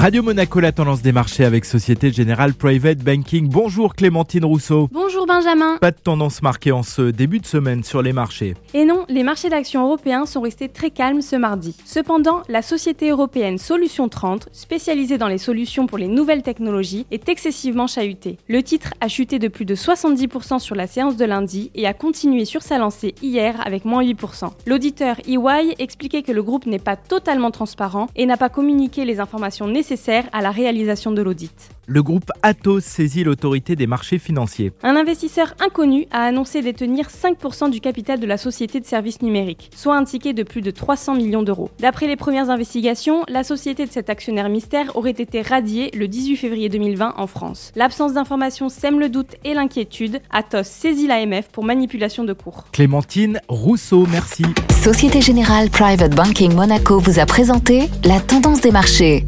Radio Monaco, la tendance des marchés avec Société Générale Private Banking. Bonjour Clémentine Rousseau. Bonjour Benjamin. Pas de tendance marquée en ce début de semaine sur les marchés. Et non, les marchés d'actions européens sont restés très calmes ce mardi. Cependant, la société européenne Solution 30, spécialisée dans les solutions pour les nouvelles technologies, est excessivement chahutée. Le titre a chuté de plus de 70% sur la séance de lundi et a continué sur sa lancée hier avec moins 8%. L'auditeur EY expliquait que le groupe n'est pas totalement transparent et n'a pas communiqué les informations nécessaires à la réalisation de l'audit. Le groupe Atos saisit l'autorité des marchés financiers. Un investisseur inconnu a annoncé détenir 5% du capital de la société de services numériques, soit un ticket de plus de 300 millions d'euros. D'après les premières investigations, la société de cet actionnaire mystère aurait été radiée le 18 février 2020 en France. L'absence d'informations sème le doute et l'inquiétude. Atos saisit l'AMF pour manipulation de cours. Clémentine Rousseau, merci. Société Générale Private Banking Monaco vous a présenté la tendance des marchés.